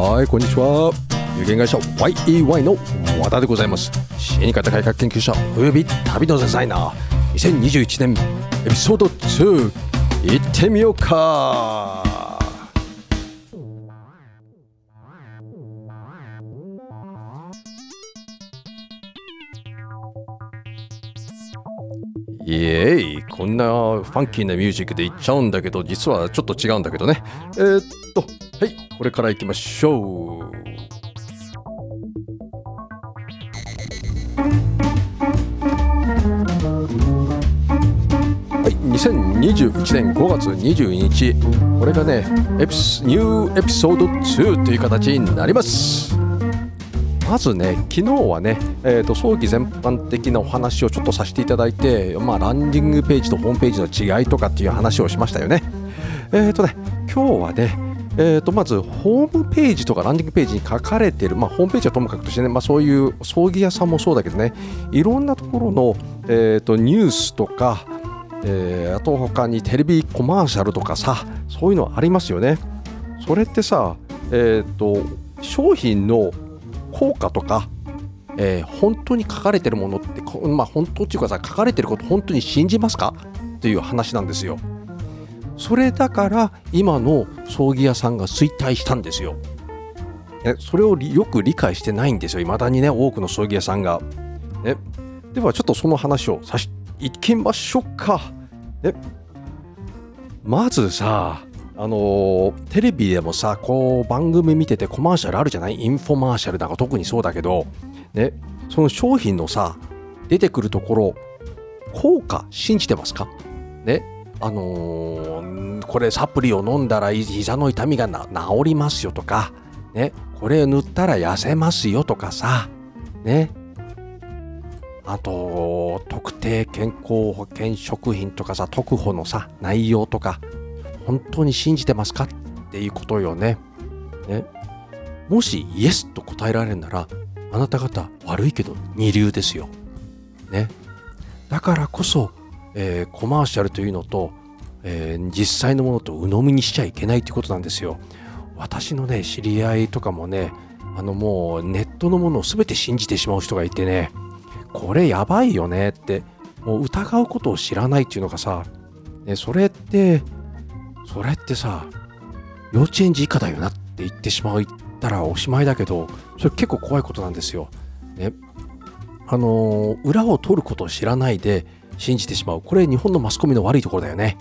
はいこんにちは。有限会社 YEY の和田でございます。死に方改革研究者および旅のデザイナー。2021年エピソード2行ってみようか。イエーイ。こんなファンキーなミュージックでいっちゃうんだけど実はちょっと違うんだけどね。えー、っはいこれからいきましょう。はい2021年5月22日。これがねエピスニューエピソード2という形になります。まずね昨日はね、えーと、葬儀全般的なお話をちょっとさせていただいて、まあ、ランディングページとホームページの違いとかっていう話をしましたよね。えっ、ー、とね今日はねえー、とまずホームページとかランディングページに書かれている、まあ、ホームページはともかくとしてね、まあ、そういう葬儀屋さんもそうだけどね。いろんなところの、えー、とニュースとか、えー、あと他にテレビコマーシャルとかさそういうのありますよね。それってさ、えー、と商品の効果とか、えー、本当に書かれてるものって、まあ、本当っていうかさ書かれてること本当に信じますか？っていう話なんですよ。それだから今の葬儀屋さんが衰退したんですよ。それをよく理解してないんですよ、いまだにね、多くの葬儀屋さんが。ね、ではちょっとその話をさしいきましょうか。ね、まずさ、あの、テレビでもさこう番組見ててコマーシャルあるじゃない？インフォマーシャルなんか特にそうだけど、ね、その商品のさ出てくるところ効果信じてますか？ねあのー、これサプリを飲んだら膝の痛みが治りますよとか、ね、これ塗ったら痩せますよとかさ、ね、あと特定健康保険食品とかさ特保のさ内容とか本当に信じてますかっていうことよね。ねもしイエスと答えられるならあなた方悪いけど二流ですよ。ね。だからこそ、えー、コマーシャルというのと、えー、実際のものと鵜呑みにしちゃいけないということなんですよ。私のね知り合いとかもねあのもうネットのものを全て信じてしまう人がいてねこれやばいよねってもう疑うことを知らないっていうのがさ、ね、それってそれってさ幼稚園児以下だよなって言ってしまうったらおしまいだけどそれ結構怖いことなんですよ。ね、あのー、裏を取ることを知らないで信じてしまうこれ日本のマスコミの悪いところだよね。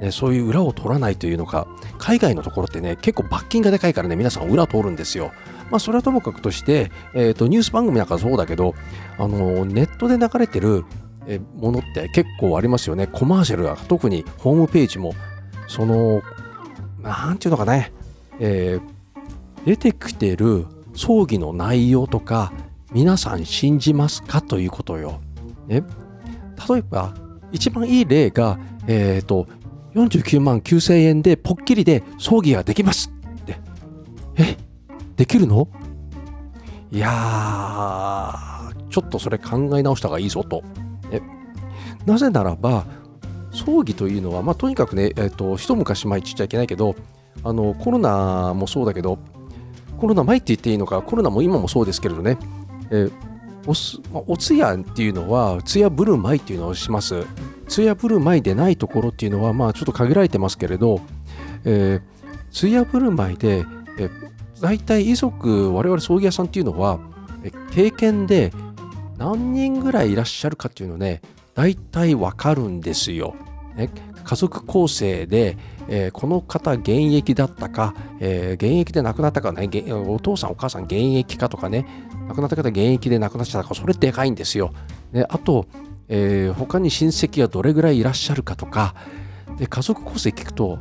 ねそういう裏を取らないというのか海外のところってね結構罰金がでかいからね皆さん裏を通るんですよ。まあそれはともかくとして、えーと、ニュース番組なんかそうだけど、あのー、ネットで流れてるものって結構ありますよね。コマーシャルが特にホームページもその何て言うのかね、えー、出てきてる葬儀の内容とか皆さん信じますかということよ。ね、例えば一番いい例が、えーと、49万9000円でポッキリで葬儀ができますって。えできるの？いやちょっとそれ考え直した方がいいぞと。なぜならば葬儀というのは、まあ、とにかくね、えーと、一昔前ちっちゃいけないけどあのコロナもそうだけどコロナ前って言っていいのかコロナも今もそうですけれどね、え、おすお通夜っていうのは通夜ぶる舞っていうのをします通夜ぶる舞でないところっていうのはまあちょっと限られてますけれど、えー、通夜ぶる舞で、えー、大体遺族我々葬儀屋さんっていうのは、経験で何人ぐらいいらっしゃるかっていうのね大体わかるんですよ。ね、家族構成で、えー、この方現役だったか、えー、現役で亡くなったかねお父さんお母さん現役かとかね亡くなった方現役で亡くなっちゃったかそれでかいんですよ。であと、えー、他に親戚がどれぐらいいらっしゃるかとかで家族構成聞くと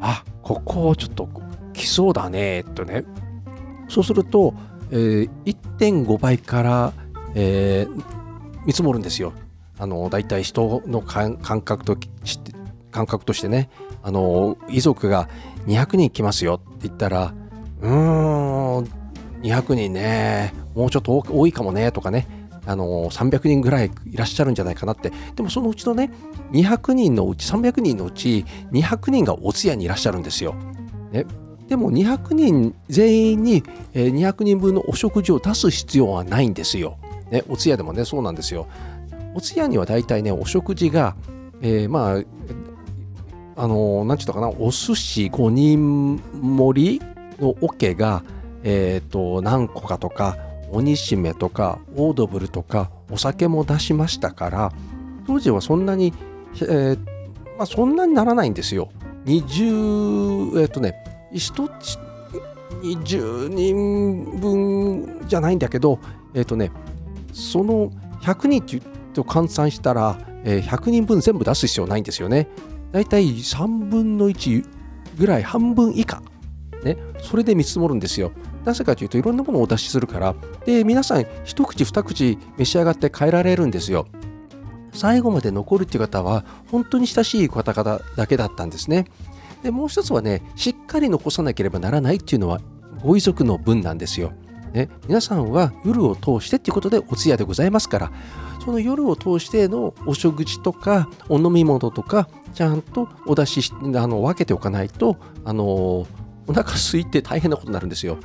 あここちょっと来そうだねとねそうすると、えー、1.5倍から、えー、見積もるんですよあの大体人の感覚と感覚としてねあの遺族が200人来ますよって言ったらうーん200人ねもうちょっと多いかもねとかねあの300人ぐらいいらっしゃるんじゃないかなってでもそのうちのね200人のうち300人のうち200人がお通夜にいらっしゃるんですよ。ね、でも200人全員に200人分のお食事を出す必要はないんですよ。ね、お通夜でもねそうなんですよ。お通夜には大体ねお食事が、えー、まああの何て言ったかなお寿司5人盛りの桶が、えーと、何個かとか鬼しめとかオードブルとかお酒も出しましたから当時はそんなに、えー、まあ、そんなにならないんですよ。20えっ、ー、とね1つ20人分じゃないんだけどえっ、ー、とねその100人と換算したら、えー、100人分全部出す必要ないんですよね。だいたい3分の1ぐらい半分以下ね、それで見積もるんですよ。なぜかというといろんなものをお出しするからで皆さん一口二口召し上がって帰られるんですよ。最後まで残るっていう方は本当に親しい方々だけだったんですね。でもう一つはねしっかり残さなければならないっていうのはご遺族の分なんですよ。ね、皆さんは夜を通してっていうことでお通夜でございますからその夜を通してのお食事とかお飲み物とかちゃんとお出ししあの分けておかないとあのお腹空いて大変なことになるんですよ。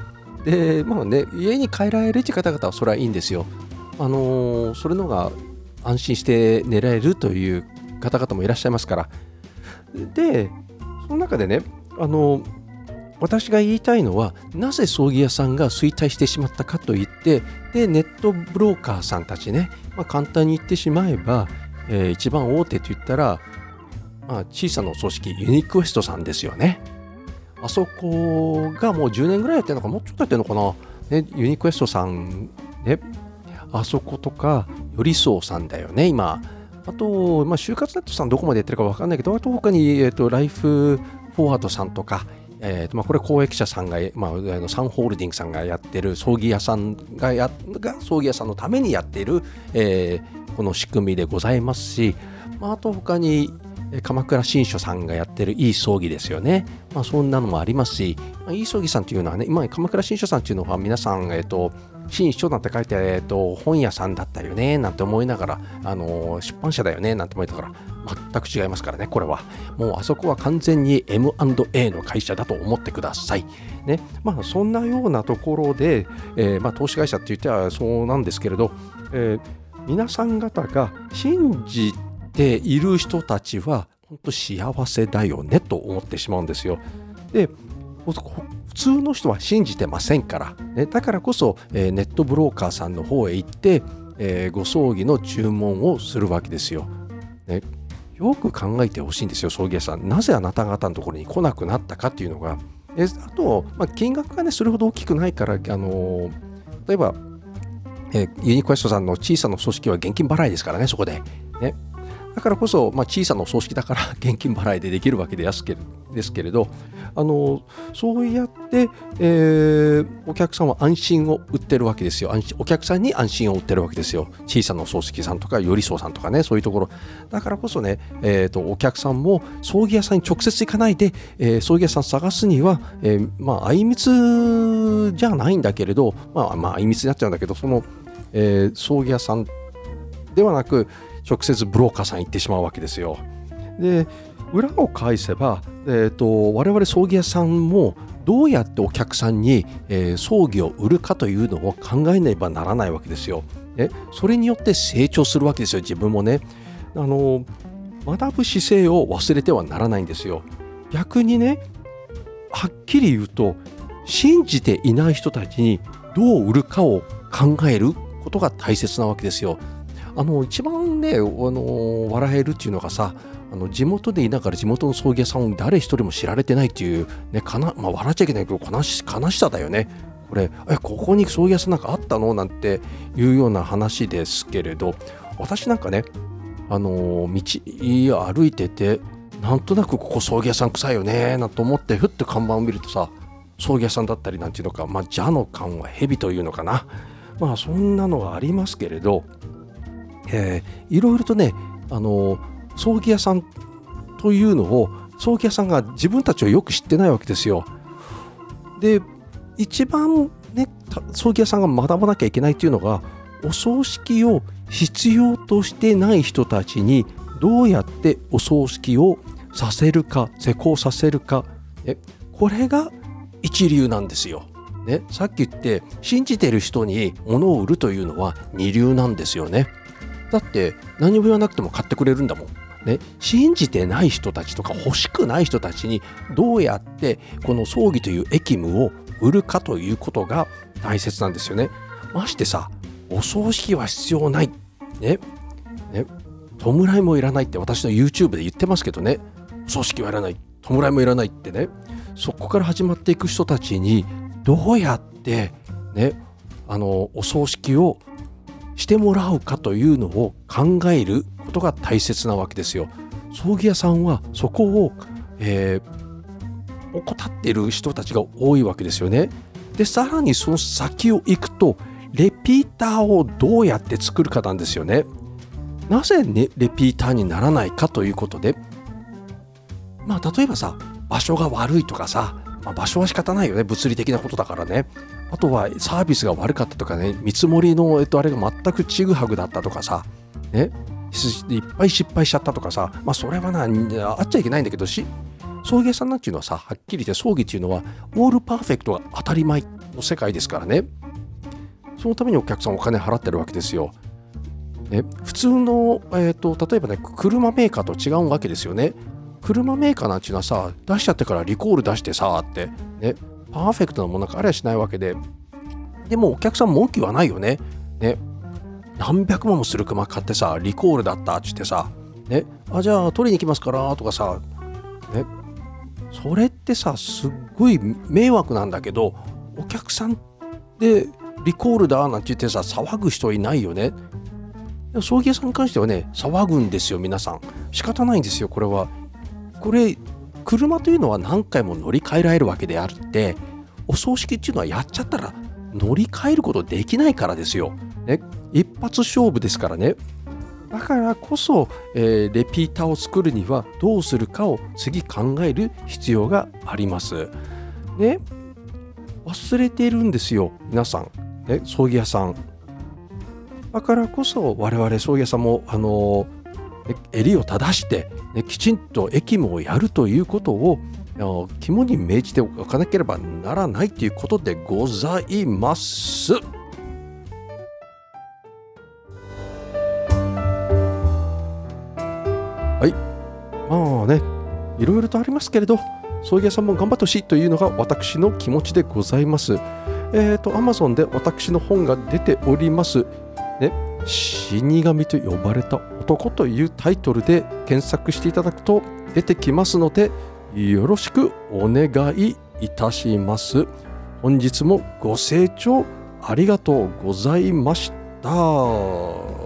でまあね家に帰られるって方々はそれはいいんですよ。あのそれのが安心して寝られるという方々もいらっしゃいますから。でその中でねあの私が言いたいのはなぜ葬儀屋さんが衰退してしまったかといってでネットブローカーさんたちね、まあ、簡単に言ってしまえば、えー、一番大手といったら、まあ、小さな組織ユニクエストさんですよね。あそこがもう10年ぐらいやってるのかもうちょっとやってるのかな、ね、ユニクエストさんねあそことかよりそうさんだよね今あと、まあ、就活ネットさんどこまでやってるか分かんないけどあと他に、えーと、ライフフォワードさんとかえーとまあ、これ公益者さんが、まあ、あのサンホールディングさんがやってる葬儀屋さんがやが葬儀屋さんのためにやっている、えー、この仕組みでございますし、まあ、あと他に鎌倉新書さんがやってるいい葬儀ですよね。まあ、そんなのもありますし、いい葬儀さんというのはね、今鎌倉新書さんというのは皆さん、えっ、ー、と、新書なんて書いて、えーと、本屋さんだったよねなんて思いながら、あの出版社だよねなんて思いながら全く違いますからねこれはもうあそこは完全に M&A の会社だと思ってください。ねまあ、そんなようなところで、えー、まあ、投資会社って言ってはそうなんですけれど、えー、皆さん方が信じてている人たちは本当幸せだよねと思ってしまうんですよ。で普通の人は信じてませんから、ね、だからこそ、えー、ネットブローカーさんの方へ行って、えー、ご葬儀の注文をするわけですよ。ね、よく考えてほしいんですよ葬儀屋さん。なぜあなた方のところに来なくなったかっていうのが。えあと、まあ、金額がねそれほど大きくないから、あのー、例えば、えー、ユニクエストさんの小さな組織は現金払いですからねそこで。ね、だからこそ、まあ、小さな葬式だから 現金払いでできるわけですけですけれどあのそうやって、えー、お客さんは安心を売ってるわけですよ。お客さんに安心を売ってるわけですよ。小さな葬式さんとかよりそうさんとかねそういうところ。だからこそね、えーと、お客さんも葬儀屋さんに直接行かないで、えー、葬儀屋さん探すには、えー、まあ相密じゃないんだけれどまあまあ相密になっちゃうんだけどその、えー、葬儀屋さんではなく直接ブローカーさん行ってしまうわけですよ。で裏を返せば、えーと、我々葬儀屋さんもどうやってお客さんに、えー、葬儀を売るかというのを考えねばならないわけですよ。ね、それによって成長するわけですよ自分もね。あの学ぶ姿勢を忘れてはならないんですよ。逆にねはっきり言うと信じていない人たちにどう売るかを考えることが大切なわけですよ。あの一番ねあの笑えるっていうのがさあの地元でいながら地元の葬儀屋さんを誰一人も知られてないっていう、ねかなまあ、笑っちゃいけないけど悲し悲しさだよね。これえここに葬儀屋さんなんかあったの？なんていうような話ですけれど私なんかねあの道歩いててなんとなくここ葬儀屋さん臭いよねなんて思ってふっと看板を見るとさ葬儀屋さんだったりなんていうのかまあ蛇の勘は蛇というのかなまあそんなのがありますけれどえー、いろいろとねあの葬儀屋さんというのを葬儀屋さんが自分たちをよく知ってないわけですよ。で一番ね葬儀屋さんが学ばなきゃいけないというのがお葬式を必要としてない人たちにどうやってお葬式をさせるか施工させるかえこれが一流なんですよ。ね、さっき言って信じてる人に物を売るというのは二流なんですよね。だって何も言わなくても買ってくれるんだもん。ね、信じてない人たちとか欲しくない人たちにどうやってこの葬儀という役務を売るかということが大切なんですよね。ましてさお葬式は必要ない。ね。ね。弔いもいらないって私の YouTube で言ってますけどね。お葬式はいらない。弔いもいらないってね。そこから始まっていく人たちにどうやってねあのお葬式をしてもらうかというのを考えることが大切なわけですよ。葬儀屋さんはそこを、えー、怠っている人たちが多いわけですよね。でさらにその先を行くとレピーターをどうやって作るかなんですよね。なぜ、ね、レピーターにならないかということでまあ例えばさ場所が悪いとかさ、まあ、場所は仕方ないよね物理的なことだからねあとはサービスが悪かったとかね見積もりの、えっと、あれが全くちぐはぐだったとかさねいっぱい失敗しちゃったとかさまあそれはなあっちゃいけないんだけどし葬儀屋さんなんていうのはさはっきり言って葬儀っていうのはオールパーフェクトが当たり前の世界ですからねそのためにお客さんお金払ってるわけですよ。ね、普通の、えーと、例えばね車メーカーと違うわけですよね。車メーカーなんていうのはさ出しちゃってからリコール出してさってねパーフェクトなものなんかありゃしないわけで。でもお客さん文句はないよね。ね。何百万もする車買ってさリコールだったっつってさ。ね。あじゃあ取りに行きますからとかさ。ね。それってさすっごい迷惑なんだけどお客さんでリコールだなんて言ってさ騒ぐ人いないよね。葬儀屋さんに関してはね騒ぐんですよ皆さん。仕方ないんですよこれは。これ車というのは何回も乗り換えられるわけであってお葬式っていうのはやっちゃったら乗り換えることできないからですよ、ね、一発勝負ですからね。だからこそ、えー、レピーターを作るにはどうするかを次考える必要があります。ね忘れているんですよ皆さん。ね、葬儀屋さん。だからこそ我々葬儀屋さんもあの襟を正して、ね、きちんと役務をやるということを肝に銘じておかなければならないということでございます。はいまあねいろいろとありますけれど葬儀屋さんも頑張ってほしいというのが私の気持ちでございます。えっ、ー、と、Amazon で私の本が出ております。ね、死神と呼ばれた男というタイトルで検索していただくと出てきますので、よろしくお願いいたします。本日もご清聴ありがとうございました。